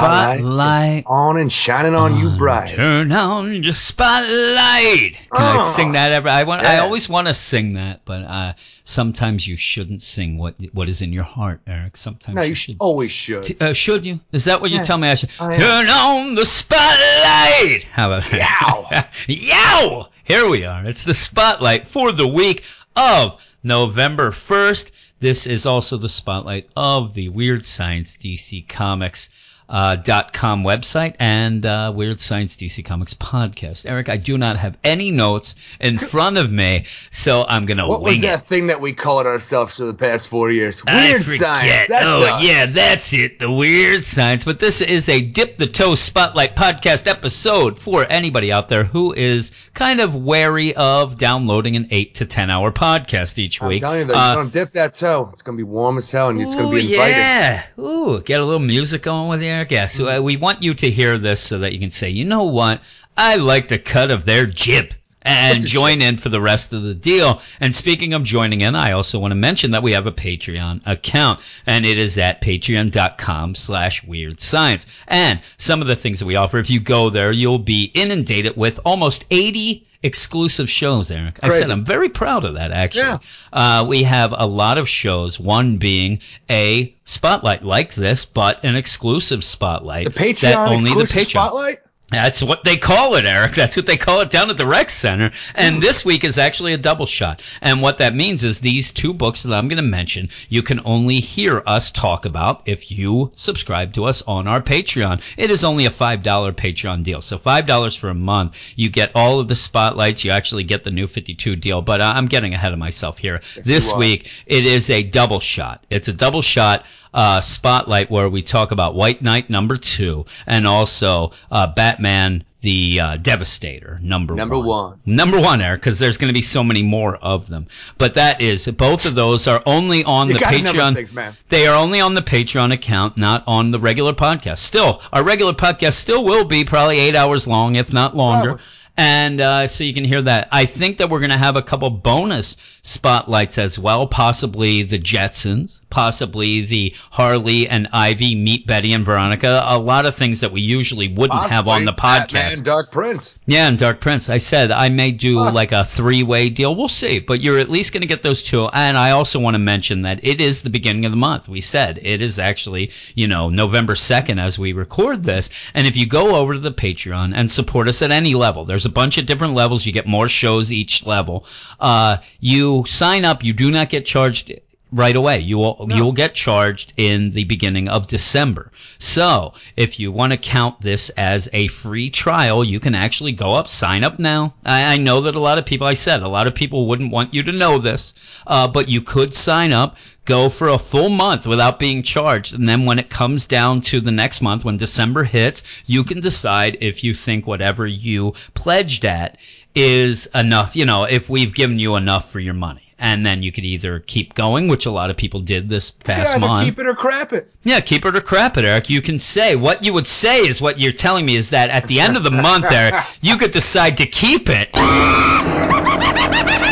Spotlight. is on and shining on you bright. Turn on your spotlight. Can I Oh. sing that ever? I want. I always want to sing that, but uh, sometimes you shouldn't sing what what is in your heart, Eric. Sometimes No, you you should. always should. Uh, should you? Is that what you Yeah. tell me I should? I. Turn on the spotlight. How about Yow. Yow! Here we are. It's the spotlight for the week of November 1st. This is also the spotlight of the Weird Science DC Comics. Uh, dot com website and uh, Weird Science DC Comics podcast. Eric, I do not have any notes in front of me, so I'm gonna What wing was it. that thing that we called ourselves for the past four years? Weird science. That's oh, us. yeah, that's it. The weird science. But this is a dip the toe spotlight podcast episode for anybody out there who is kind of wary of downloading an eight to ten hour podcast each week. I'm telling you, though, Uh, gonna dip that toe. It's gonna be warm as hell, and it's gonna be invited. Yeah. Ooh, get a little music going with you, Eric. Yeah. So uh, we want you to hear this so that you can say, you know what? I like the cut of their jib. And join in for the rest of the deal. And speaking of joining in, I also want to mention that we have a Patreon account, and it is at patreon.com slash weird science. And some of the things that we offer, if you go there, you'll be inundated with almost 80 exclusive shows, Eric. I said I'm very proud of that, actually. Yeah. Uh, we have a lot of shows, one being a spotlight like this, but an exclusive spotlight. The Patreon that only the Patreon. spotlight. That's what they call it, Eric. That's what they call it down at the rec center. And this week is actually a double shot. And what that means is these two books that I'm going to mention, you can only hear us talk about if you subscribe to us on our Patreon. It is only a $5 Patreon deal. So $5 for a month. You get all of the spotlights. You actually get the new 52 deal. But uh, I'm getting ahead of myself here. this week, it is a double shot. It's a double shot uh, spotlight where we talk about White Knight number two and also uh, Batman the uh, Devastator number Number one. one. Number one, Eric, because there's going to be so many more of them. But that is both of those are only on You the Patreon. things. They are only on the Patreon account, not on the regular podcast. Still, our regular podcast still will be probably eight hours long, if not longer. Probably. And uh, so you can hear that. I think that we're going to have a couple bonus spotlights as well, possibly the Jetsons, possibly the Harley and Ivy meet Betty and Veronica. A lot of things that we usually wouldn't have on the Possibly podcast. Batman and Dark Prince. Yeah, and Dark Prince. I said I may do Awesome. like a three-way deal. We'll see, but you're at least going to get those two. And I also want to mention that it is the beginning of the month. We said it is actually, you know, November 2nd as we record this. And if you go over to the Patreon and support us at any level, there's a bunch of different levels. You get more shows each level. Uh, you sign up. You do not get charged right away. You will you will get charged in the beginning of December. So if you want to count this as a free trial, you can actually go up, sign up now. I, I know that a lot of people, I said, a lot of people wouldn't want you to know this, uh, but you could sign up. Go for a full month without being charged. And then when it comes down to the next month, when December hits, you can decide if you think whatever you pledged at is enough, you know, if we've given you enough for your money. And then you could either keep going, which a lot of people did this past either month. keep it or crap it. Yeah, keep it or crap it, Eric. You can say what you would say is what you're telling me is that at the end of the month, Eric, you could decide to keep it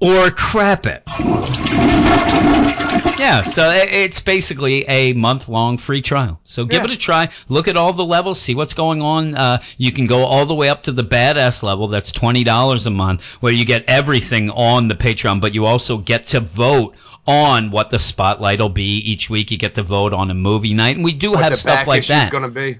or crap it. Yeah, so it's basically a month long free trial. So give Yeah. it a try. Look at all the levels, see what's going on. Uh, you can go all the way up to the badass level. That's twenty dollars a month, where you get everything on the Patreon, but you also get to vote on what the spotlight will be each week. You get to vote on a movie night, and we do What have stuff like that. gonna be.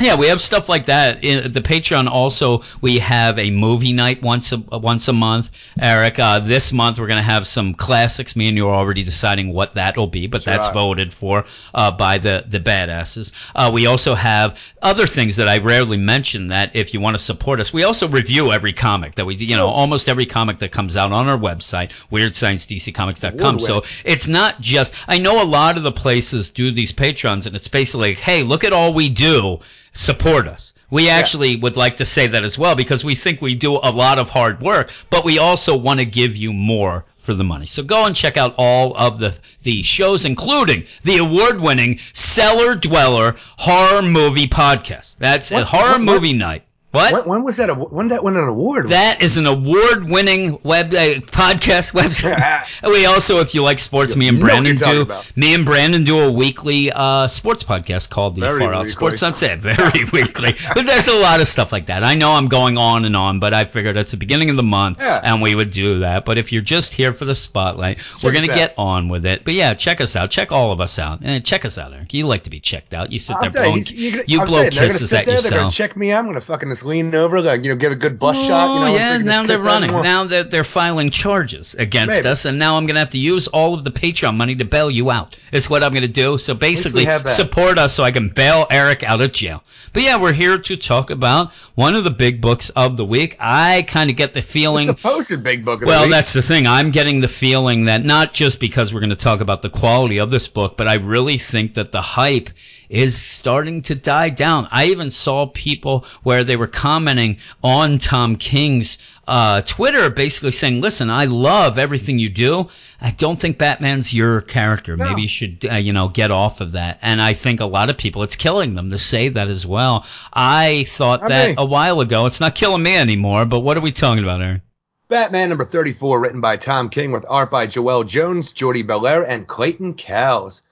Yeah, we have stuff like that. In the Patreon also, we have a movie night once a once a month. Eric, uh, this month we're gonna have some classics. Me and you are already deciding what that'll be, but that's voted for uh, by the the badasses. Uh, we also have other things that I rarely mention. That if you want to support us, we also review every comic that we, you know, almost every comic that comes out on our website, WeirdScienceDCComics.com. So it's not just. I know a lot of the places do these patrons, and it's basically, hey, look at all we do. Support us. We actually would like to say that as well because we think we do a lot of hard work, but we also want to give you more for the money. So go and check out all of the the shows, including the award-winning Cellar Dweller Horror Movie Podcast. That's a horror what- what- movie night. What? When, when was that? A, when that win an award? That is an award-winning web uh, podcast website. we also, if you like sports, me and You Brandon do. about. Me and Brandon do a weekly uh, sports podcast called the Very Far Out. Sports Sunset. Very weekly, but there's a lot of stuff like that. I know I'm going on and on, but I figured it's the beginning of the month, Yeah. and we would do that. But if you're just here for the spotlight, we're gonna get on with it. But yeah, check us out. Check all of us out. And check us out, Eric. You like to be checked out. You sit I'll there you, blowing, gonna- you blow saying, kisses at there, They're gonna yourself. check me out. I'm gonna fucking just lean over, like, you know, give a good bus shot. You know, Oh yeah, now they're running. Now that they're filing charges against Maybe. us, and now I'm gonna have to use all of the Patreon money to bail you out. Is what I'm gonna do. So basically, support us so I can bail Eric out of jail. But yeah, we're here to talk about one of the big books of the week. I kind of get the The feeling. supposed big book. Of Well, the week. that's the thing. I'm getting the feeling that not just because we're going to talk about the quality of this book, but I really think that the hype is starting to die down. I even saw people where they were commenting on Tom King's uh, Twitter, basically saying, "Listen, I love everything you do. I don't think Batman's your character. No. Maybe you should, uh, you know, get off of that." And I think a lot of people, it's killing them to say that as well. I thought I that mean- a while ago. It's not killing me anymore. But what are we talking about, Aaron? Batman number 34, written by Tom King with art by Joëlle Jones, Jordie Bellaire, and Clayton Cowles.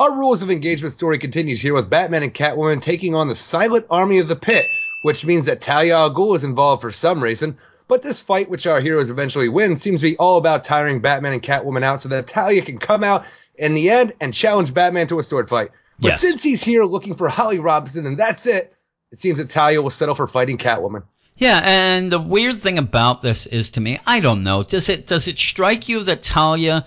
Our rules of engagement story continues here with Batman and Catwoman taking on the Silent Army of the Pit, which means that Talia al Ghul is involved for some reason. But this fight, which our heroes eventually win, seems to be all about tiring Batman and Catwoman out so that Talia can come out in the end and challenge Batman to a sword fight. But Yes. since he's here looking for Holly Robinson and that's it, it seems that Talia will settle for fighting Catwoman. Yeah, and the weird thing about this is to me, I don't know. Does it does it strike you that Talia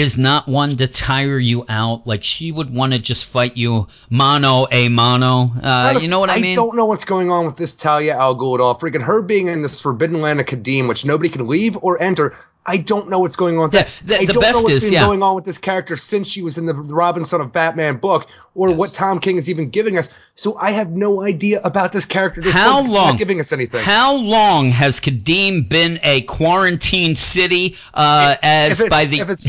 is not one to tire you out? Like she would want to just fight you mano a mano. Uh, you know what I mean? I don't know what's going on with this Talia al Ghul at all. Freaking her being in this forbidden land of Khadym, which nobody can leave or enter. I don't know what's going on. With Yeah, the- I the don't best know what's is, been yeah. going on with this character since she was in the Robinson of Batman book, or Yes. what Tom King is even giving us. So I have no idea about this character. This How long? Not giving us anything. How long has Khadym been a quarantine city? Uh, as if it's, by the if it's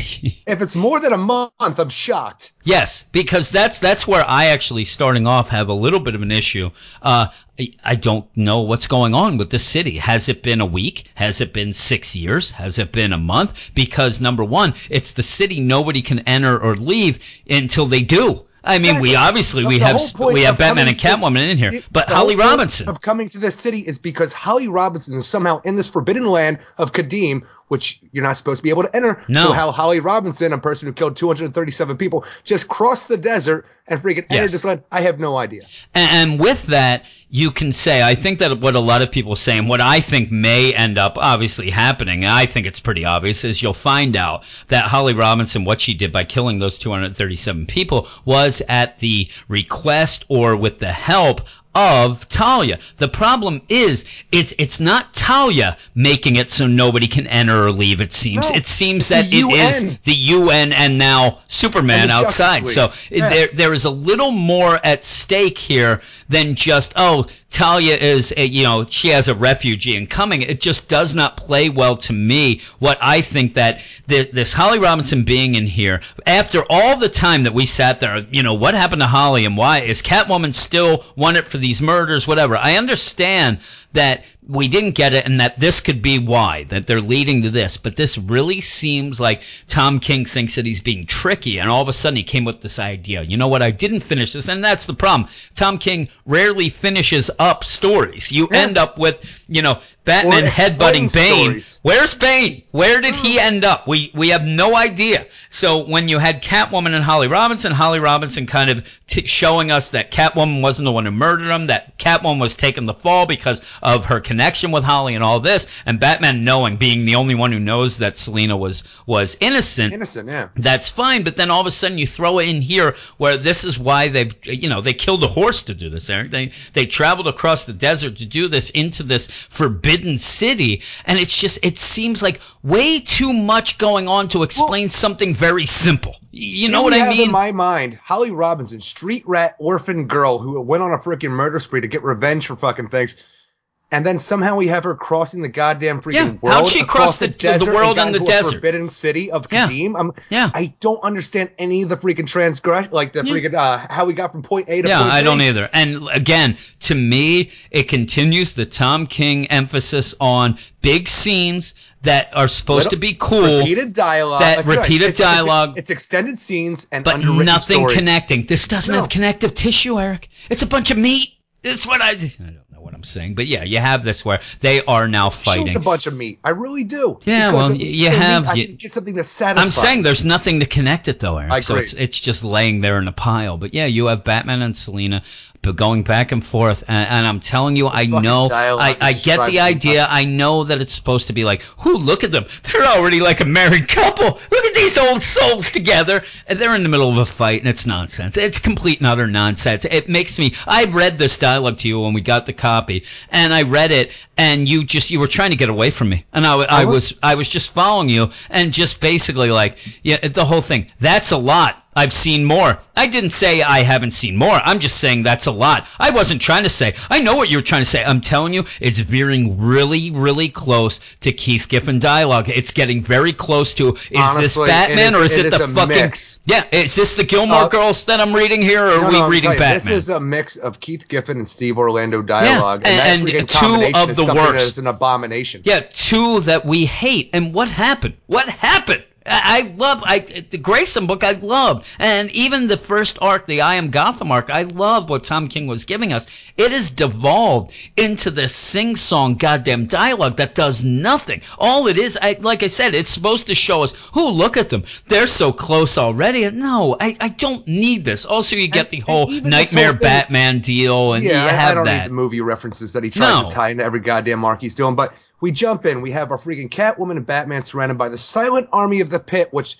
if it's more than a month, I'm shocked. Yes, because that's that's where I actually starting off have a little bit of an issue. Uh, I, I don't know what's going on with the city. Has it been a week? Has it been six years? Has it been a month? Because number one, it's the city nobody can enter or leave until they do. I mean, we Exactly. obviously we have we have Batman and to this- Catwoman in here, it- but Holly Robinson. of coming to this city is because Holly Robinson is somehow in this forbidden land of Khadym, which you're not supposed to be able to enter. No. So how Holly Robinson, a person who killed 237 people, just crossed the desert and freaking entered this land, I have no idea. And, and with that, you can say, I think that what a lot of people say, and what I think may end up obviously happening, I think it's pretty obvious, is you'll find out that Holly Robinson, what she did by killing those 237 people, was at the request or with the help of Talia. The problem is, is it's not Talia making it so nobody can enter or leave. It seems. No, it seems that it is UN. the UN and now Superman And outside. So Yeah. there there is a little more at stake here than just oh Talia is a, you know she has a refugee incoming. It just does not play well to me. What I think that this, this Holly Robinson being in here after all the time that we sat there, you know what happened to Holly and why is Catwoman still wanted for these murders, whatever. I understand that we didn't get it and that this could be why that they're leading to this. But this really seems like tom king thinks that he's being tricky and all of a sudden he came with this idea. You know what? I didn't finish this and that's the problem. Tom king rarely finishes up stories. You Yeah. end up with you know batman headbutting bane stories. where's bane where did he hmm. end up we we have no idea so when you had catwoman and holly robinson holly robinson kind of t- showing us that catwoman wasn't the one who murdered him that catwoman was taking the fall because of her connection with holly and all this and batman knowing being the only one who knows that selina was was innocent Innocent, yeah. that's fine. But then all of a sudden you throw it in here where this is why they've, you know, they killed a horse to do this, Eric. They, they traveled across the desert to do this into this forbidden city. And it's just, it seems like way too much going on to explain something very simple. You know what I mean? In my mind, Holly Robinson, street rat orphan girl who went on a freaking murder spree to get revenge for fucking things. And then somehow we have her crossing the goddamn freaking Yeah, world. how'd she across cross the- the desert world and and the a desert? Forbidden city of Yeah. Khadym. I'm, Yeah. I don't understand any of the freaking transgression, like the freaking uh, how we got from point A to point. Yeah, point I B. don't either. And again, to me, it continues the Tom King emphasis on big scenes that are supposed Little- to be cool, Repeated dialogue. That like repeated it's- it's- dialogue. It's, extended scenes and but underwritten nothing stories. connecting. This doesn't No. have connective tissue, Eric. It's a bunch of meat. It's what I. I don't know what I'm saying, but yeah, you have this where they are now Shows a bunch of meat. I really do. Yeah, well, you meat, have- I you- get something to satisfy. I'm saying there's nothing to connect it though, Eric. I agree. So it's it's just laying there in a pile. But yeah, you have Batman and Selina but going back and forth, and, and I'm telling you, I know, I, I get the idea. I know that it's supposed to be like, who look at them? They're already like a married couple. Look at these old souls together, and they're in the middle of a fight, and it's nonsense. It's complete and utter nonsense. It makes me. I read this dialogue to you when we got the copy, and I read it, and you just you were trying to get away from me, and I, I was I was just following you, and just basically like, yeah, the whole thing. That's a lot. I've seen more. I didn't say I haven't seen more. I'm just saying that's a lot. I wasn't trying to say. I know what you were trying to say. I'm telling you, it's veering really, really close to Keith Giffen dialogue. It's getting very close to. Is this Batman it or is- it, it is the fucking? mix. Yeah, is this the Gilmore Uh, Girls that I'm reading here, or are we no, reading you, Batman? This is a mix of Keith Giffen and Steve Orlando dialogue, and- and, and two of the worst. is an abomination. Yeah, two that we hate. And what happened? What happened? I I love I the Grayson book. I love, and even the first arc, the I Am Gotham arc. I love what Tom King was giving us. It has devolved into this sing-song, goddamn dialogue that does nothing. All it is, I like I said, it's supposed to show us. Who look at them? They're so close already. No, I, I don't need this. Also, you get And- the whole Nightmare whole Batman deal, and yeah, you I- have I don't that. need the movie references that he tries No. to tie into every goddamn mark he's doing. But we jump in. We have our freaking Catwoman and Batman surrounded by the silent army of the pit, which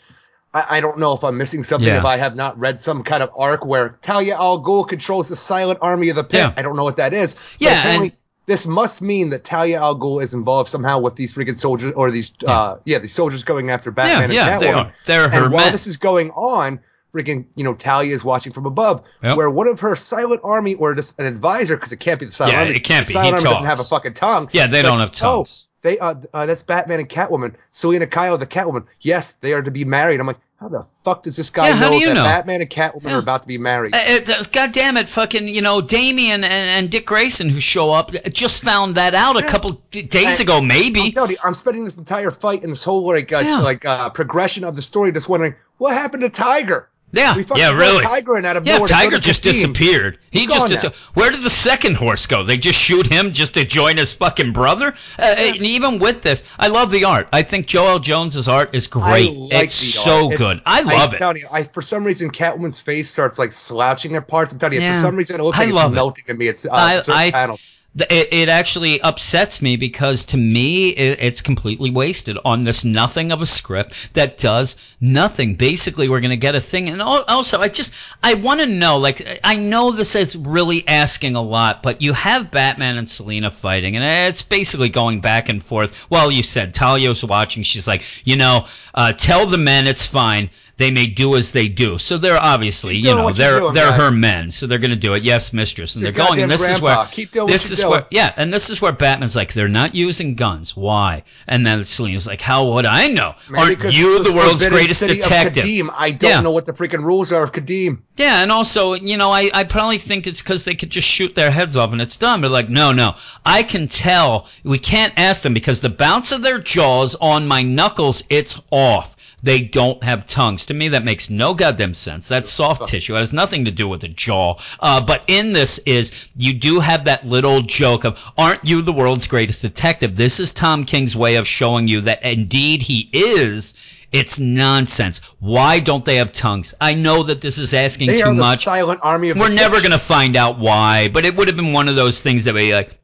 I, I don't know if I'm missing something Yeah. if I have not read some kind of arc where Talia al Ghul controls the silent army of the pit. Yeah. I don't know what that is. But Yeah, and- this must mean that Talia al Ghul is involved somehow with these freaking soldiers or these uh yeah these soldiers going after Batman yeah, and they Catwoman. are. They're her and while men. this is going on, freaking you know Talia is watching from above, Yep. where one of her silent army or just an advisor because it can't be the silent Yeah, army. it can't the be. Silent He army doesn't have a fucking tongue. Yeah, they It's don't like, have tongues. Oh, they uh, uh that's Batman and Catwoman. Selina Kyle, the Catwoman. Yes, they are to be married. I'm like, how the fuck does this guy Yeah, know do that know? Batman and Catwoman Yeah. are about to be married? Uh, uh, God damn it, fucking, you know, Damian and, and Dick Grayson who show up just found that out a couple d- days And- ago, I'm, maybe. telling you, I'm spending this entire fight and this whole like uh, Yeah. like uh, progression of the story, just wondering what happened to Tiger. Yeah, We fucking yeah, really. Tiger in out of Yeah, nowhere Tiger just Khadym. disappeared. He He's just gone dis- Where did the second horse go? They just shoot him just to join his fucking brother? Uh, And even with this, I love the art. I think Joëlle Jones's art is great. I like it's the so art. good. It's- I love I'm it. telling you, I for some reason Catwoman's face starts like slouching at parts. I'm telling you, Yeah. for some reason it looks I like love it's it. melting at me. It's uh, I- certain I- panels. It, it actually upsets me because to me it, it's completely wasted on this nothing of a script that does nothing. Basically, we're going to get a thing, and also I just I want to know. Like I know this is really asking a lot, but you have Batman and Selina fighting, and it's basically going back and forth. Well, you said Talia's watching. She's like, you know, uh, tell the men it's fine. They may do as they do. So they're obviously, you know, they're doing, they're guys. her men, so they're going to do it. Yes, mistress, and Your they're going. And this is where this is doing. where yeah, and this is where Batman's like, they're not using guns. Why? And then Selina's like, how would I know? Maybe Aren't you it's the world's greatest detective? I don't Yeah. know what the freaking rules are of Khadym. Yeah, and also, you know, I, I probably think it's because they could just shoot their heads off and it's done. But like, no, no, I can tell. We can't ask them because the bounce of their jaws on my knuckles, it's off. They don't have tongues. To me, that makes no goddamn sense. That's soft tissue. It has nothing to do with the jaw. Uh, but in this is you do have that little joke of, aren't you the world's greatest detective? This is Tom King's way of showing you that indeed he is. It's nonsense. Why don't they have tongues? I know that this is asking They too are the much. silent army of We're never going to find out why, but it would have been one of those things that we like.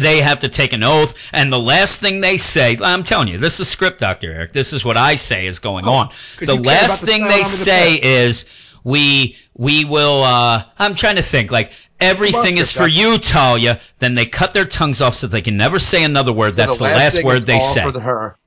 They have to take an oath, and the last thing they say, I'm telling you, this is script, Dr. Eric. This is what I say is going on. Oh, 'cause The last the thing they the say is, we we will uh I'm trying to think like everything is for you, Talia. Then they cut their tongues off so they can never say another word. So That's the, last thing word is they say.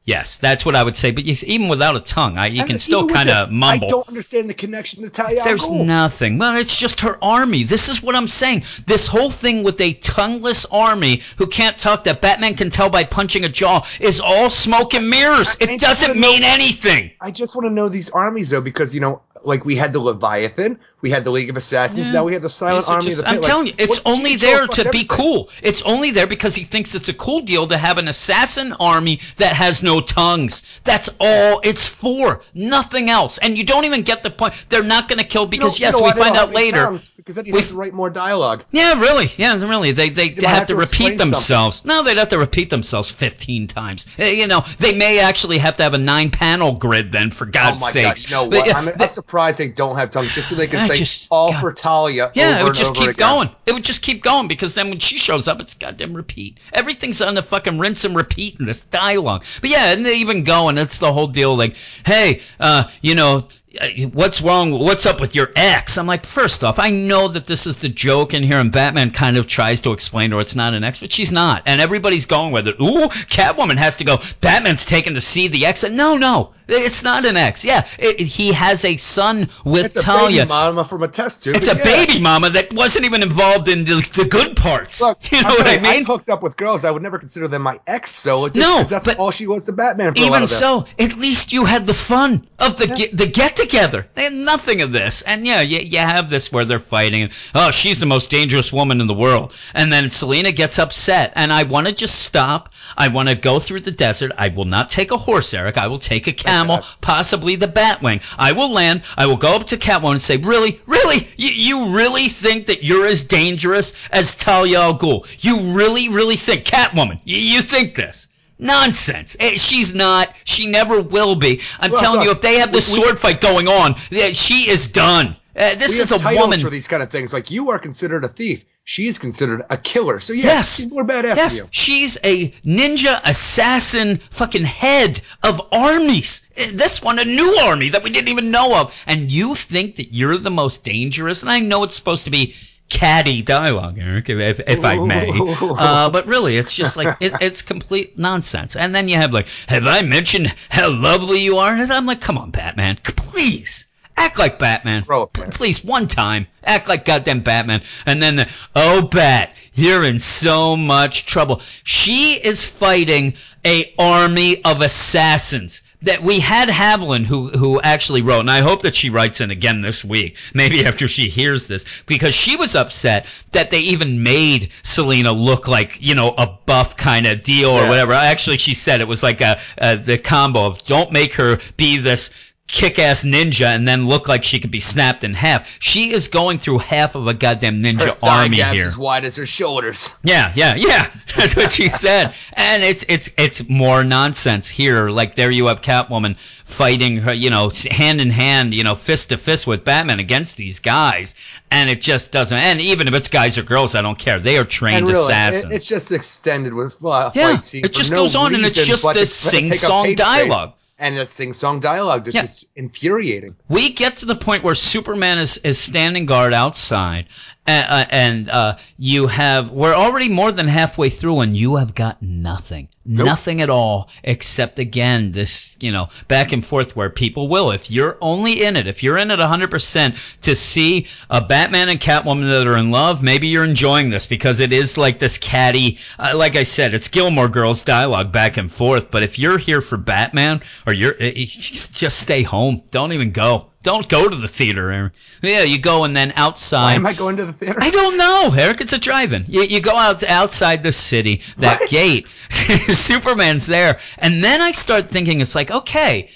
For the, her. Yes, that's what I would say. But you, even without a tongue, I, you And can still kind of mumble. I don't understand the connection to Talia al There's nothing. Well, it's just her army. This is what I'm saying. This whole thing with a tongueless army who can't talk that Batman can tell by punching a jaw is all smoke and mirrors. I- It doesn't wanna know- mean anything. I just want to know these armies though, because you know, like we had the Leviathan, we had the League of Assassins, Yeah. now we have the Silent Army just- of the. I'm Like, telling you, it's only there to be everything. cool. It's only there because he thinks it's a cool deal to have an assassin army that has no tongues. That's all it's for. Nothing else. And you don't even get the point. They're not going to kill You know- because you yes, know we find out later. because then you have to write more dialogue. Yeah, really. Yeah, really. They they have, have to, to repeat explain something. themselves. No, they'd have to repeat themselves 15 times. Eh, You know, they may actually have to have a nine panel grid then, for God's oh my sakes. god! You know But, what? yeah, I'm, surprised they don't have tongues, just so they can I say just- all God. for Talia. Yeah, it would and just keep again. going. It would just keep going because then when she shows up, it's goddamn repeat. Everything's on the fucking rinse and repeat in this dialogue. But yeah, and they even go and it's the whole deal like, hey, uh, you know, uh, what's wrong? What's up with your ex? I'm like, first off, I know that this is the joke in here, and Batman kind of tries to explain to her it's not an ex, but she's not, and everybody's going with it. Ooh, Catwoman has to go. Batman's taken to see the ex. No, no, it's not an ex. Yeah, it, it- he has a son with It's a Talia. baby mama from a test tube. It's a yeah. baby mama that wasn't even involved in the, the good parts. Look, you know I'm what I mean? hooked up with girls. I would never consider them my ex. So just No, that's but all she was to Batman. For a lot Even so, at least you had the fun of the get, the get together. They had nothing of this, and yeah, you, you have this where they're fighting. Oh, she's the most dangerous woman in the world, and then Selina gets upset, and I want to just stop. I want to go through the desert. I will not take a horse, Eric. I will take a camel, Possibly the Batwing. I will land. I will go up to Catwoman and say, "Really, really, you, you really think that you're as dangerous as Talia al Ghul? You really, really think, Catwoman? You, you think this?" Nonsense. Eh, She's not. She never will be. I'm Well, telling you, if they have this we- we- sword fight going on, she is done. Uh, this is a woman. for these kind of things. Like you are considered a thief. She's considered a killer. So yeah, Yes. she's more badass Yes, than you. she's a ninja assassin fucking head of armies. Eh, This one, a new army that we didn't even know of. And you think that you're the most dangerous? And I know it's supposed to be catty dialogue, Eric, if, if, if I may. Uh, but really, it's just like, it, it's complete nonsense. And then you have like, have I mentioned how lovely you are? And I'm like, come on, Batman, please. Act like Batman. Please, one time. Act like goddamn Batman. And then, the, oh, Bat, you're in so much trouble. She is fighting a army of assassins. That we had Haviland who who actually wrote, and I hope that she writes in again this week, maybe after she hears this, because she was upset that they even made Selina look like you know a buff kind of deal or Yeah. whatever. Actually, she said it was like a, a the combo of don't make her be this kick-ass ninja and then look like she could be snapped in half. She is going through half of a goddamn ninja Her thigh army gap's here. as wide as her shoulders. Yeah, yeah, yeah. That's what she said. And it's it's it's more nonsense here. Like there you have Catwoman fighting her, you know, hand in hand, you know, fist to fist with Batman against these guys, and it just doesn't. And even if it's guys or girls, I don't care. They are trained And really, assassins. it- it's just extended with uh, Yeah, fight scenes it just no goes on and it's just this sing-song dialogue. space. And the sing song dialogue that's Yeah. just infuriating. we get to the point where Superman is, is standing guard outside, uh, and uh, you have we're already more than halfway through, and you have got nothing, nothing at all, except again this you know back and forth where people will, if you're only in it, if you're in it 100 percent to see a Batman and Catwoman that are in love, maybe you're enjoying this because it is like this catty, uh, like I said, it's Gilmore Girls dialogue back and forth. But if you're here for Batman, or you're eh, eh, just stay home, don't even go. Don't go to the theater. Yeah, you go and then outside. Why am I going to the theater? I don't know, Eric. It's a drive-in. You, you go out outside the city, that What? gate. Superman's there, and then I start thinking, it's like, okay,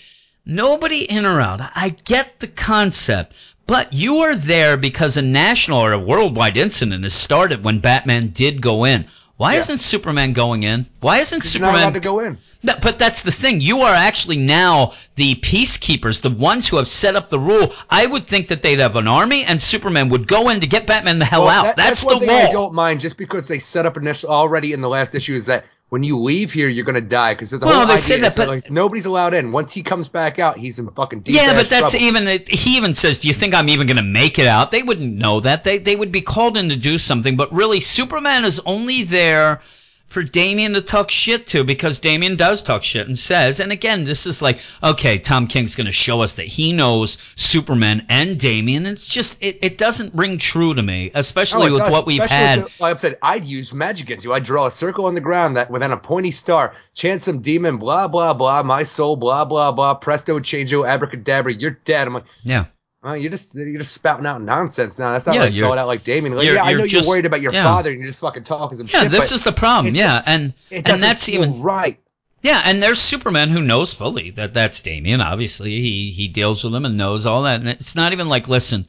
nobody in or out. I get the concept, but you are there because a national or a worldwide incident has started when Batman did go in. Why Yeah. isn't Superman going in? Why isn't You're not allowed Superman to go in. no, but that's the thing. You are actually now the peacekeepers, the ones who have set up the rule. I would think that they'd have an army, and Superman would go in to get Batman the hell Well, out. that- that's, one the thing I don't mind just because they set up initial already in the last issue is that when you leave here, you're going to die because there's a Well, whole they idea say that, but- like, nobody's allowed in. Once he comes back out, he's in fucking deep Yeah, but that's trouble. even. He even says, "Do you think I'm even going to make it out?" They wouldn't know that. They they would be called in to do something. But really, Superman is only there for Damian to talk shit to because Damian does talk shit and says, and again, this is like, okay, Tom King's going to show us that he knows Superman and Damian. It's just, it, it doesn't ring true to me, especially Oh, with does, what we've especially had. like I said, I'd use magic against you. I'd draw a circle on the ground that within a pointy star, chant some demon, blah blah blah, my soul, blah blah blah, presto changeo, abracadabra, you're dead. I'm like, yeah. Oh, you're just you're just spouting out nonsense now. That's not Yeah, like going out like Damian. Like, yeah, I know just- you're worried about your yeah. father, and you're just fucking talking some Yeah, shit. this is the problem. it- yeah, and and that's even right. Yeah, and there's Superman who knows fully that that's Damian. Obviously, he he deals with him and knows all that. And it's not even like, listen,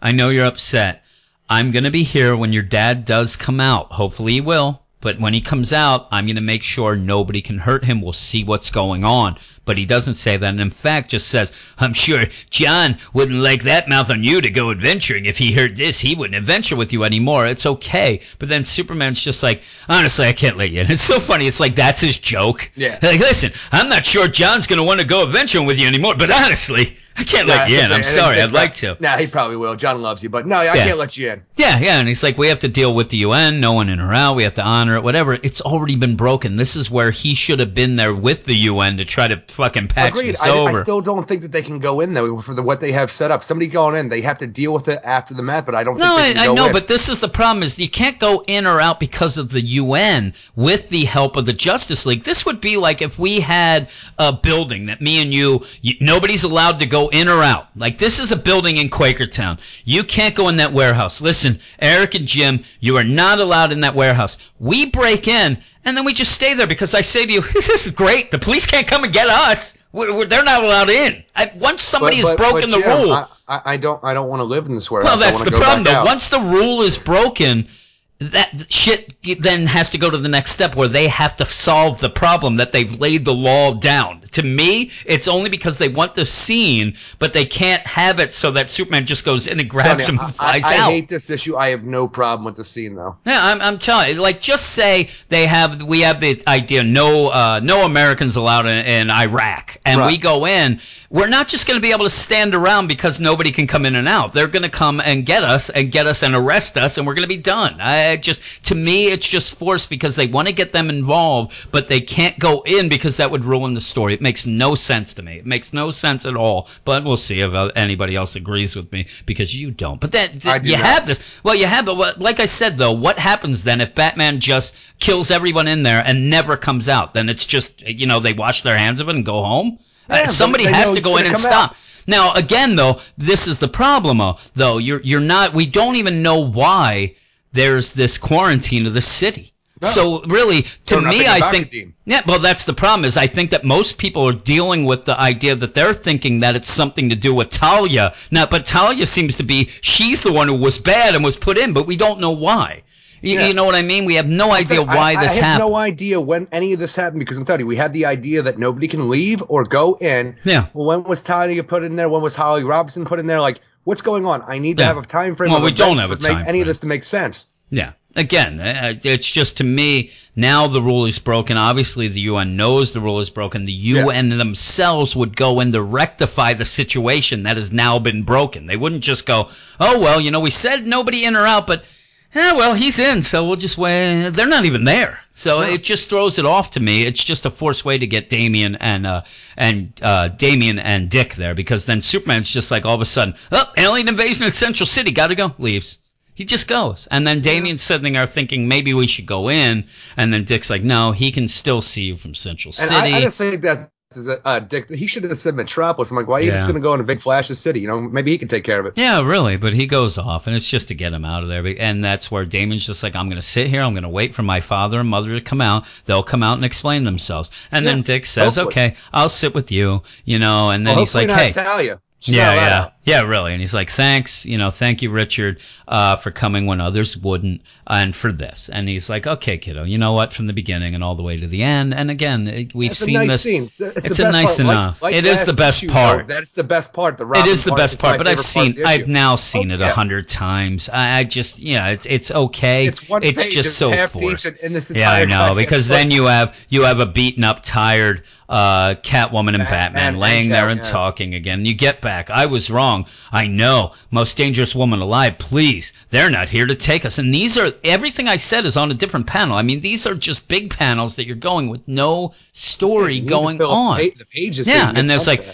I know you're upset. I'm gonna be here when your dad does come out. Hopefully, he will. But when he comes out, I'm gonna make sure nobody can hurt him. We'll see what's going on. But he doesn't say that, and in fact, just says, "I'm sure Jon wouldn't like that mouth on you to go adventuring. If he heard this, he wouldn't adventure with you anymore. It's okay." But then Superman's just like, "Honestly, I can't let you." in." it's so funny. It's like that's his joke. Yeah. Like, listen, I'm not sure Jon's gonna want to go adventuring with you anymore, but honestly, I can't let you in. I'm sorry. I'd like to. Nah, he probably will. Jon loves you, but no, I Yeah. can't let you in. Yeah, yeah, and he's like, we have to deal with the UN, no one in or out, we have to honor it, whatever. It's already been broken. This is where he should have been there with the UN to try to fucking patch Agreed. this I, over. I still don't think that they can go in though for the what they have set up. Somebody going in, they have to deal with it after the match, but I don't no, think I, I know, in. but this is the problem: is you can't go in or out because of the UN with the help of the Justice League. This would be like if we had a building that me and you, you nobody's allowed to go in or out. Like this is a building in Quakertown. You can't go in that warehouse. Listen, Eric and Jim, you are not allowed in that warehouse. We break in. And then we just stay there because I say to you, this is great. The police can't come and get us. We're, we're, they're not allowed in. I, once somebody has broken the Jim, rule, I, I, I don't. I don't want to live in this warehouse. well, that's the problem, though. out. Once the rule is broken, that shit then has to go to the next step where they have to solve the problem that they've laid the law down. To me, it's only because they want the scene, but they can't have it so that Superman just goes in and grabs Tony, him and I, flies I, I out. hate this issue. I have no problem with the scene though. Yeah, I'm, I'm telling you, like, just say they have, we have the idea, no, uh, no Americans allowed in, in Iraq, and Right. we go in. We're not just going to be able to stand around because nobody can come in and out. They're going to come and get us and get us and arrest us, and we're going to be done. I just, to me, it's just forced because they want to get them involved, but they can't go in because that would ruin the story. It makes no sense to me. It makes no sense at all. But we'll see if uh, anybody else agrees with me because you don't. But then you not. have this. Well, you have, but like I said though, what happens then if Batman just kills everyone in there and never comes out? Then it's just you know they wash their hands of it and go home. Yeah, Uh, somebody has to go in and stop. out. Now again though, this is the problem though. You're you're not. We don't even know why there's this quarantine of the city. No. So really, to me, I think it, yeah, well, that's the problem. Is I think that most people are dealing with the idea that they're thinking that it's something to do with Talia. Now, but Talia seems to be she's the one who was bad and was put in, but we don't know why. You, Yeah. you know what I mean? We have no idea why I, this happened. I have happened. no idea when any of this happened because I'm telling you, we had the idea that nobody can leave or go in. Yeah. Well, when was Talia put in there? When was Holly Robinson put in there? Like, what's going on? I need to Yeah. have a time frame. Well, we don't have a to make time any of this to make sense. Yeah. Again, uh, it's just to me now the rule is broken. Obviously, the UN knows the rule is broken. The UN themselves would go in to rectify the situation that has now been broken. They wouldn't just go, "Oh well, you know, we said nobody in or out, but yeah, well, he's in, so we'll just wait." They're not even there, so it just throws it off to me. It's just a forced way to get Damian and uh, and uh, Damian and Dick there because then Superman's just like all of a sudden, oh, alien invasion in Central City, gotta go, leaves. He just goes. And then Damian's sitting there thinking maybe we should go in. And then Dick's like, no, he can still see you from Central And City. I, I just think that's uh, Dick. He should have said Metropolis. I'm like, why are you just going to go into Big Flash's city? You know, maybe he can take care of it. yeah, really. But he goes off, and it's just to get him out of there. And that's where Damian's just like, I'm going to sit here. I'm going to wait for my father and mother to come out. They'll come out and explain themselves. And then Dick says, hopefully. okay, I'll sit with you, you know. And then Well, he's like, hey. not Talia. She's yeah, yeah, out. Yeah, really. And he's like, "Thanks, you know, thank you, Richard, uh, for coming when others wouldn't, and for this." And he's like, "Okay, kiddo, you know what? From the beginning and all the way to the end." And again, it- we've It's seen nice this. scene. It's, it's the a nice part. Enough. like It is the best issue, part. though, That's the best part. The It Robin is the best part, but I've seen, part of the I've now seen Oh, it a yeah. hundred times. I, I just, yeah, it's it's okay. It's one it's page. just It's so half forced. decent in this Yeah, I know because then you have you have a beaten up, tired uh, Catwoman and Batman Batman and laying there and talking again. You get back. I was wrong. I know. Most dangerous woman alive. Please. They're not here to take us. And these are everything I said is on a different panel. I mean, these are just big panels that you're going with no story to going on. the pages. Yeah, and there's like.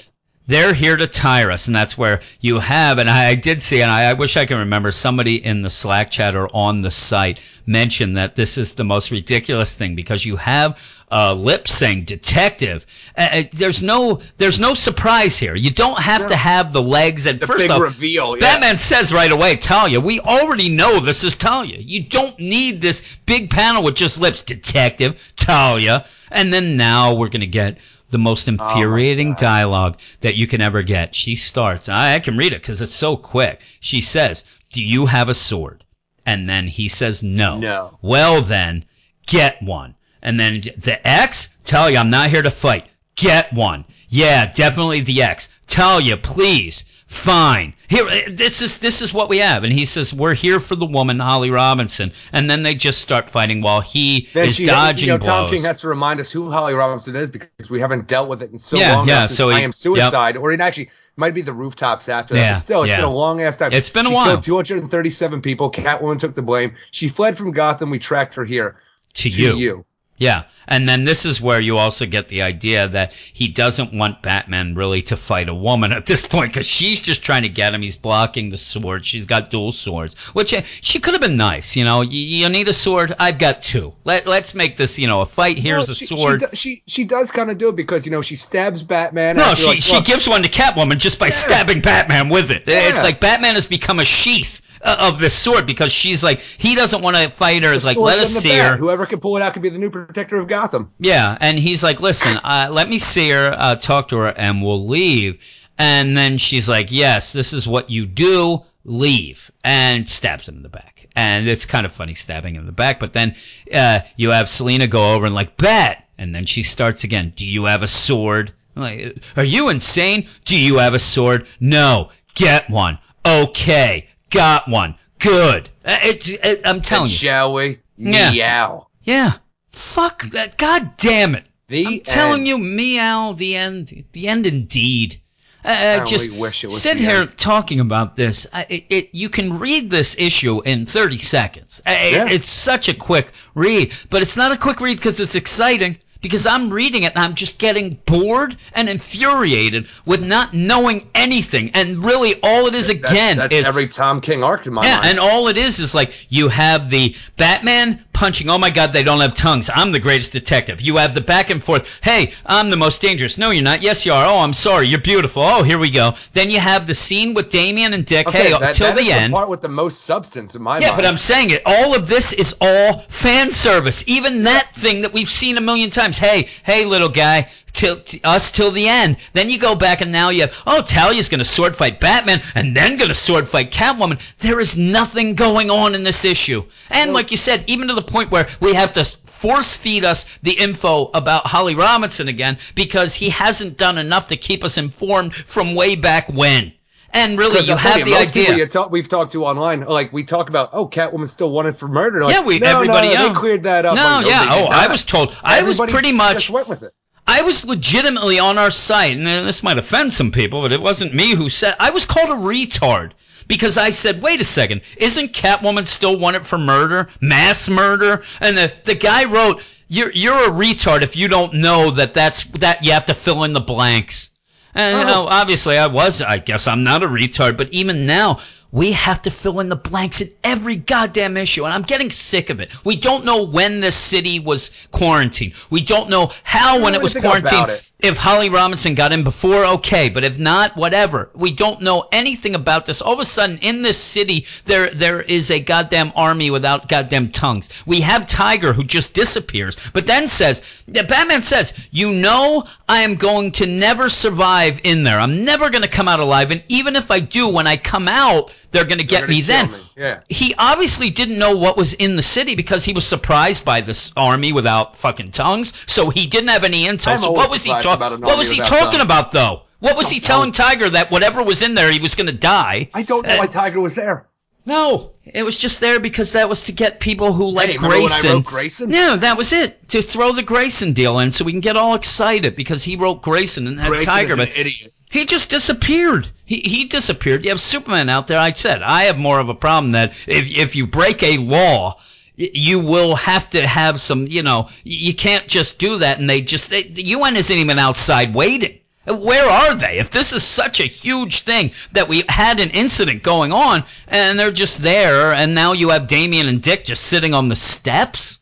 They're here to tire us, and that's where you have. And I, I did see, and I, I wish I can remember somebody in the Slack chat or on the site mentioned that this is the most ridiculous thing because you have uh, lip saying detective. Uh, there's no there's no surprise here. You don't have to have the legs. And the first big off, reveal. Yeah. Batman says right away, Talia, we already know this is Talia. You don't need this big panel with just lips, Detective Talia. And then now we're going to get the most oh, infuriating God. dialogue that you can ever get. She starts, I, I can read it because it's so quick. She says, Do you have a sword? And then he says, No. No. Well, then, get one. And then the X, tell you I'm not here to fight. Get one. Yeah, definitely the X. Tell you, please. Fine. Here, uh, this is this is what we have. And he says, "We're here for the woman, Holly Robinson." And then they just start fighting while he Then is she, dodging you know, Tom. King has to remind us who Holly Robinson is because we haven't dealt with it in so Yeah, long. yeah, so he- I am suicide, or it actually might be the rooftops after that. Yeah, but still, it's yeah. been a long ass time. It's been a she while. Killed 237 people. Catwoman took the blame. She fled from Gotham. We tracked her here to, to you. you. Yeah. And then this is where you also get the idea that he doesn't want Batman really to fight a woman at this point because she's just trying to get him. He's blocking the sword. She's got dual swords, which uh, she could have been nice. You know, you, you need a sword. I've got two. Let, let's make this, you know, a fight. Here's Well, a sword. She, she she does kind of do it because you know she stabs Batman. no, she, like, she gives one to Catwoman just by stabbing Batman with it. It's like Batman has become a sheath of this sword because she's like, he doesn't want to fight her. It's like, let us see bat. her. Whoever can pull it out can be the new protector of Gotham. Yeah, and he's like, "Listen, uh, let me see her, uh, talk to her, and we'll leave." And then she's like, "Yes, this is what you do. Leave," and stabs him in the back. And it's kind of funny stabbing him in the back. But then uh, you have Selina go over and like, "Bet," and then she starts again. Do you have a sword? I'm like, are you insane? Do you have a sword? No. Get one. Okay, got one. Good. Uh, It, it, I'm telling And you. shall we? Yeah. Meow. Yeah. Fuck that. God damn it. The I'm telling end. you, meow, the end, the end indeed. Uh, I just wish it was sit here end. talking about this. I, it, it, you can read this issue in 30 seconds. Uh, it- it's such a quick read, but it's not a quick read because it's exciting. Because I'm reading it and I'm just getting bored and infuriated with not knowing anything. And really, all it is That's- again that's is every Tom King arc in my yeah, mind. and all it is is like you have the Batman punching. Oh my God, they don't have tongues. I'm the greatest detective. You have the back and forth. Hey, I'm the most dangerous. No, you're not. Yes, you are. Oh, I'm sorry. You're beautiful. Oh, here we go. Then you have the scene with Damian and Dick. Okay, hey, that, that the end. the part with the most substance in my Yeah, mind. but I'm saying it. All of this is all fan service. Even that thing that we've seen a million times. Hey, hey, little guy, till t- us till the end. Then you go back and now you have oh, Talia's going to sword fight Batman and then going to sword fight Catwoman. There is nothing going on in this issue. And like you said, even to the point where we have to force feed us the info about Holly Robinson again because he hasn't done enough to keep us informed from way back when. And really, you have the most idea. you talk, we've talked to online, like we talk about, oh, Catwoman's still wanted for murder. Like, Yeah, we- no, everybody no, no, they cleared that up. No, Like, yeah. Oh, I was told. I was pretty much. went with it. I was legitimately on our site, and this might offend some people, but it wasn't me who said. I was called a retard because I said, "Wait a second, isn't Catwoman still wanted for murder, mass murder?" And the the guy wrote, "You're you're a retard if you don't know that that's that you have to fill in the blanks." And you Oh. know, obviously, I was. I guess I'm not a retard, but even now. We have to fill in the blanks in every goddamn issue, and I'm getting sick of it. We don't know when this city was quarantined. We don't know how when it was quarantined. it. If Holly Robinson got in before, okay, but if not, whatever. We don't know anything about this. All of a sudden, in this city, there there is a goddamn army without goddamn tongues. We have Tiger who just disappears, but then says, Batman says, "You know, I am going to never survive in there. I'm never going to come out alive, and even if I do, when I come out, they're going to get me then." me. Yeah. He obviously didn't know what was in the city because he was surprised by this army without fucking tongues. So he didn't have any intel. So what was he surprised talking? about an What was he talking about though? What was he telling know. Tiger that whatever was in there he was going to die? I don't know Uh, why Tiger was there. No, it was just there because that was to get people who like Hey, remember when I Grayson. wrote Grayson? No, that was it to throw the Grayson deal in so we can get all excited because he wrote Grayson and had Grayson Tiger, but he just disappeared. He he disappeared. You have Superman out there. I said I have more of a problem that if if you break a law. You will have to have some, you know, you can't just do that. And they just, they, the UN isn't even outside waiting. Where are they? If this is such a huge thing that we had an incident going on and they're just there, and now you have Damian and Dick just sitting on the steps?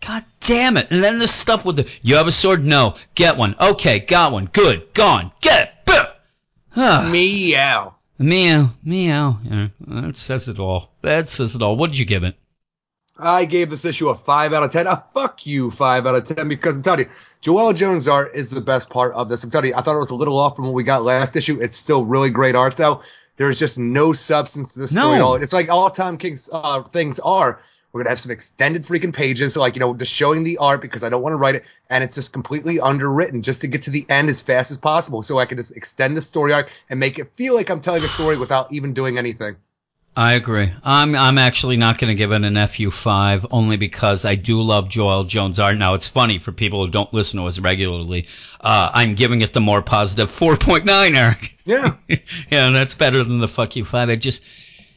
God damn it. And then this stuff with the, you have a sword? No. Get one. Okay, got one. Good. Gone. Get it. Boo. Ah, Meow. meow. Meow. Yeah, that says it all. That says it all. What did you give it? I gave this issue a five out of ten. A fuck you five out of ten because I'm telling you, Joëlle Jones art is the best part of this. I'm telling you, I thought it was a little off from what we got last issue. It's still really great art though. There's just no substance to this story No. at all. It's like all Tom King's uh, things are. We're gonna have some extended freaking pages, like you know, just showing the art because I don't want to write it, and it's just completely underwritten just to get to the end as fast as possible, so I can just extend the story arc and make it feel like I'm telling a story without even doing anything. I agree. I'm I'm actually not going to give it an FU five only because I do love Joëlle Jones art. Now it's funny for people who don't listen to us regularly. Uh, I'm giving it the more positive four point nine, Eric. Yeah. yeah, that's better than the fuck you five. It just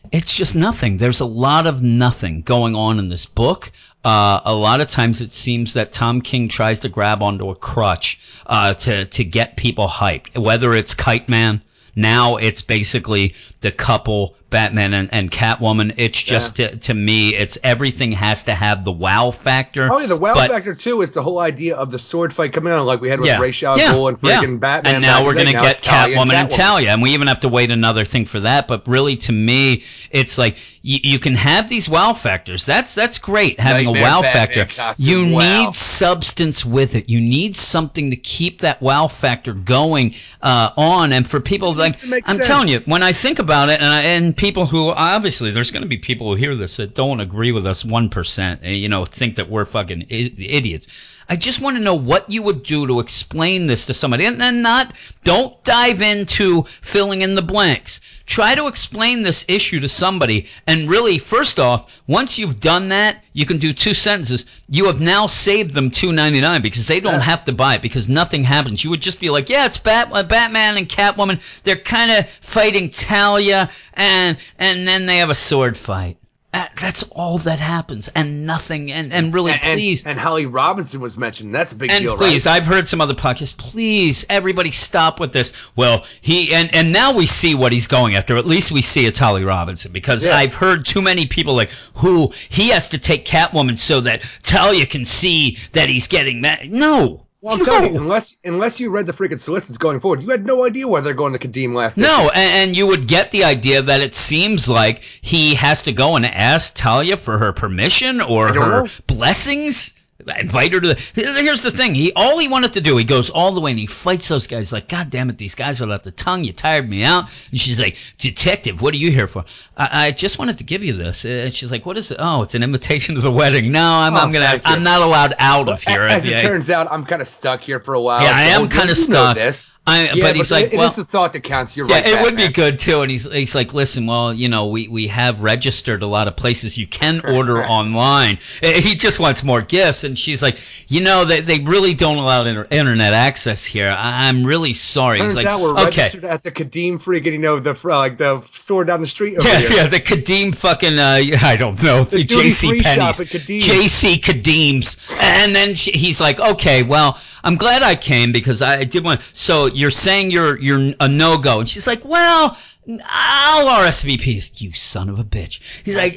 it's just nothing. There's a lot of nothing going on in this book. Uh, a lot of times it seems that Tom King tries to grab onto a crutch uh, to to get people hyped. Whether it's Kite Man, now it's basically the couple Batman and, and Catwoman. It's just to, to me, it's everything has to have the wow factor. Oh yeah, the wow But- factor too is the whole idea of the sword fight coming out like we had with Yeah. Ra's al Yeah. Ghul and Yeah. freaking Batman. And now we're going to Now get it's Talia Catwoman and Talia. And we even have to wait another thing for that. But really, to me, it's like you, you can have these wow factors. That's that's great, having Nightmare a wow Batman factor. costume, You wow. need substance with it. You need something to keep that wow factor going uh, on. And for people like, needs to make I'm sense. telling you, when I think about it, and, I, and people who obviously there's going to be people who hear this that don't agree with us one percent, eh, you know, think that we're fucking idiots. I just want to know what you would do to explain this to somebody, and then not don't dive into filling in the blanks. Try to explain this issue to somebody, and really, first off, once you've done that, you can do two sentences. You have now saved them two ninety nine because they don't have to buy it because nothing happens. You would just be like, yeah, it's Bat- uh, Batman and Catwoman. They're kind of fighting Talia, and and then they have a sword fight. That's all that happens, and nothing. And and really, And, and, please, and Holly Robinson was mentioned. That's a big deal and deal, please, right? I've heard some other podcasts. Please, everybody, stop with this. Well, he and and now we see what he's going after. At least we see it's Holly Robinson because Yeah. I've heard too many people like who he has to take Catwoman so that Talia can see that he's getting mad. No. Well, I'm telling you, unless unless you read the freaking solicits going forward, you had no idea where they're going to Khadym last. No, and, and you would get the idea that it seems like he has to go and ask Talia for her permission or her know. blessings. Invite her to the. Here's the thing. He all he wanted to do. He goes all the way and he fights those guys. Like, God damn it, these guys are out the tongue. You tired me out. And she's like, Detective, what are you here for? I, I just wanted to give you this. Uh, and she's like, What is it? Oh, it's an invitation to the wedding. No, I'm, Oh, I'm gonna. I'm not allowed out of here. As it Yeah. turns out, I'm kind of stuck here for a while. Yeah, I am kinda stuck. This. I- yeah, but he's like, it- it well- is the thought that counts. You're Yeah, right. it would be good too. And he's he's like, listen, well, you know, we we have registered a lot of places you can order online. Eh, He just wants more gifts, and she's like, you know, they they really don't allow inter- internet access here. I, I'm really sorry. Turns he's like, out we're okay. registered at the Khadym freaking, you know, the like the store down the street over Yeah, here. yeah, the Khadym fucking, uh, I don't know, the, JC Penney's, shop at Khadym. JC Khadym's, and then she, he's like, okay, well, I'm glad I came because I did want. So you're saying you're you're a no go, and she's like, well. I'll RSVP. You son of a bitch. He's like,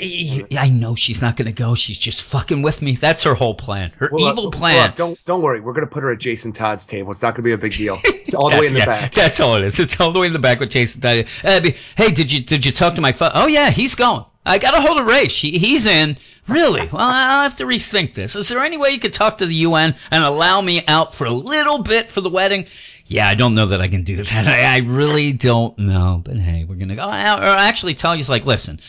I know she's not gonna go. She's just fucking with me. That's her whole plan. Her Well, evil uh, plan. well, don't don't worry. We're gonna put her at Jason Todd's table. It's not gonna be a big deal. It's all the way in the yeah, back. That's all it is. It's all the way in the back with Jason. Todd. Uh, hey, did you did you talk to my father? Oh yeah, he's going. I got a hold of Ray. She, he's in. Really? Well, I'll have to rethink this. Is there any way you could talk to the UN and allow me out for a little bit for the wedding? Yeah, I don't know that I can do that. I, I really don't know. But hey, we're gonna go. Or actually, tell you like, listen.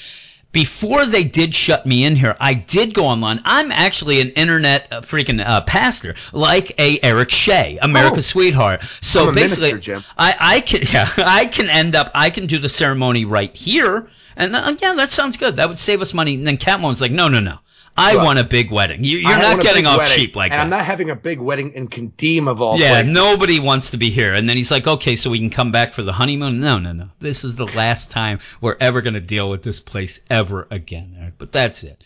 before they did shut me in here, I did go online. I'm actually an internet uh, freaking uh, pastor, like a Eric Shea, America's Oh. sweetheart. So basically, minister, Jim. I, I can yeah, I can end up I can do the ceremony right here, and uh, yeah, that sounds good. That would save us money. And then Catwoman's like, no, no, no, I Well, want a big wedding. You, you're not getting off wedding, cheap like and that. I'm not having a big wedding in Khadym of all yeah, places. nobody wants to be here. And then he's like, okay, so we can come back for the honeymoon? No, no, no. This is the last time we're ever going to deal with this place ever again. But that's it.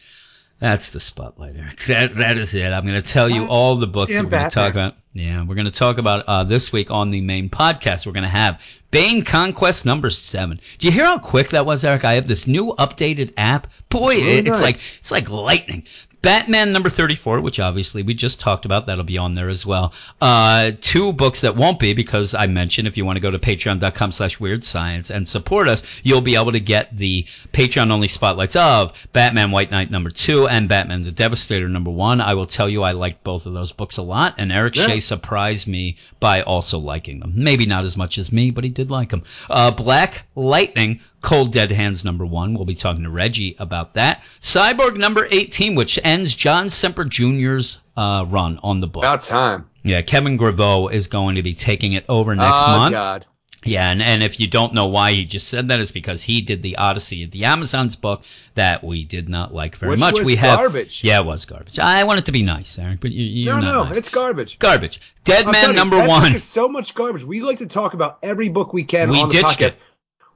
That's the spotlight, Eric. That, that is it. I'm going to tell you all the books that Damn we're going to talk about. Yeah, we're going to talk about uh, this week on the main podcast. We're going to have Bane Conquest number seven. Do you hear how quick that was, Eric? I have this new updated app. Boy, It's really it- it's nice. like it's like lightning. Batman number 34, which obviously we just talked about. That'll be on there as well. Uh, two books that won't be because I mentioned if you want to go to patreon.com slash weird science and support us, you'll be able to get the Patreon only spotlights of Batman White Knight number two and Batman the Devastator number one. I will tell you I like both of those books a lot and Eric Yeah. Shea surprised me by also liking them. Maybe not as much as me, but he did like them. Uh, Black Lightning Cold Dead Hands number one. We'll be talking to Reggie about that. Cyborg number 18, which ends John Semper Jr.'s uh, run on the book. About time. yeah, Kevin Grevioux is going to be taking it over next month. oh, month. God. Yeah, and, and if you don't know why he just said that, it's because he did the Odyssey, the Amazon's book that we did not like very Which much. was we have garbage. Yeah, it was garbage. I want it to be nice, Eric, but you, you're No, no, nice. it's garbage. garbage. Dead I'm Man you, number that one. is so much garbage. We like to talk about every book we can We on the podcast. it.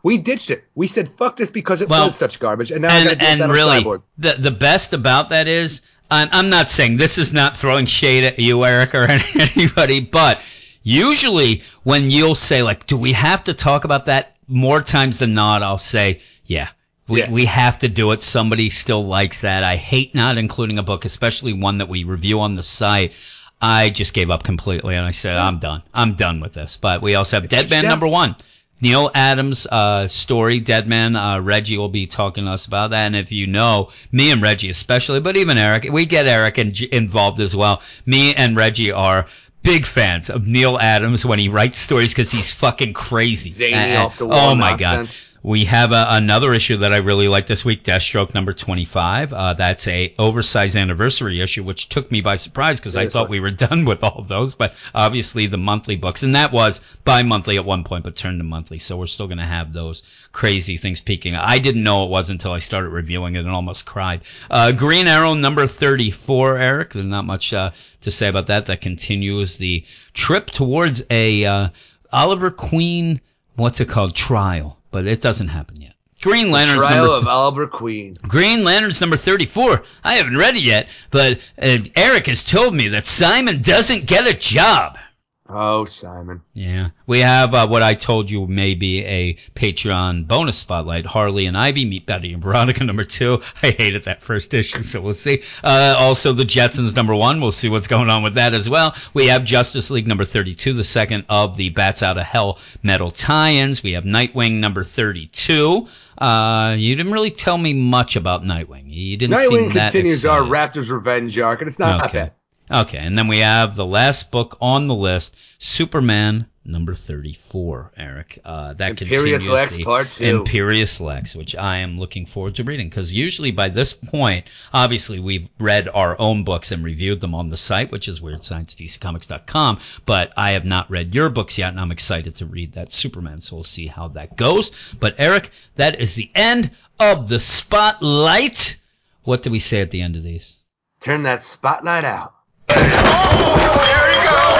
We ditched it. We said fuck this because it Well, was such garbage, and now and do that and on really Cyborg. the the best about that is I'm, I'm not saying this is not throwing shade at you Eric or anybody but usually when you'll say like do we have to talk about that more times than not? I'll say yeah we, Yeah. we have to do it. Somebody still likes that. I hate not including a book especially one that we review on the site. I just gave up completely and I said I'm done. I'm done with this. But we also have Dead Man number one Neal Adams' uh, story, Dead Man. Uh, Reggie will be talking to us about that. And if you know, me and Reggie especially, but even Eric, we get Eric in, involved as well. Me and Reggie are big fans of Neal Adams when he writes stories because he's fucking crazy. Zany And- off the wall Oh my nonsense. god. We have a, another issue that I really like this week, Deathstroke number 25. Uh, that's a oversized anniversary issue, which took me by surprise because I thought we were done with all of those, but obviously the monthly books, and that was bi-monthly at one point, but turned to monthly. So we're still going to have those crazy things peaking. I didn't know it was until I started reviewing it and almost cried. Uh, Green Arrow number 34, Eric. There's not much uh, to say about that. That continues the trip towards a uh, Oliver Queen, what's it called, trial, but it doesn't happen yet. Green Lantern's Trial number of Oliver Queen. Green Lantern's number 34. I haven't read it yet, but uh, Eric has told me that Simon doesn't get a job. Oh, Simon. Yeah. We have uh, what I told you may be a Patreon bonus spotlight. Harley and Ivy meet Betty and Veronica number two. I hated that first issue, so we'll see. Uh, also, the Jetsons number one. We'll see what's going on with that as well. We have Justice League number 32, the second of the Bats Out of Hell metal tie-ins. We have Nightwing number 32. Uh, you didn't really tell me much about Nightwing. You didn't seem Nightwing continues our. Raptors revenge arc, and it's not Okay. bad. Okay, and then we have the last book on the list, Superman number 34, Eric. Uh, that Imperious Lex Part Two. Imperious Lex, which I am looking forward to reading because usually by this point, obviously we've read our own books and reviewed them on the site, which is weirdsciencedccomics.com, but I have not read your books yet, and I'm excited to read that Superman, so we'll see how that goes. But Eric, that is the end of the spotlight. What do we say at the end of these? Turn that spotlight out. Oh, There you go.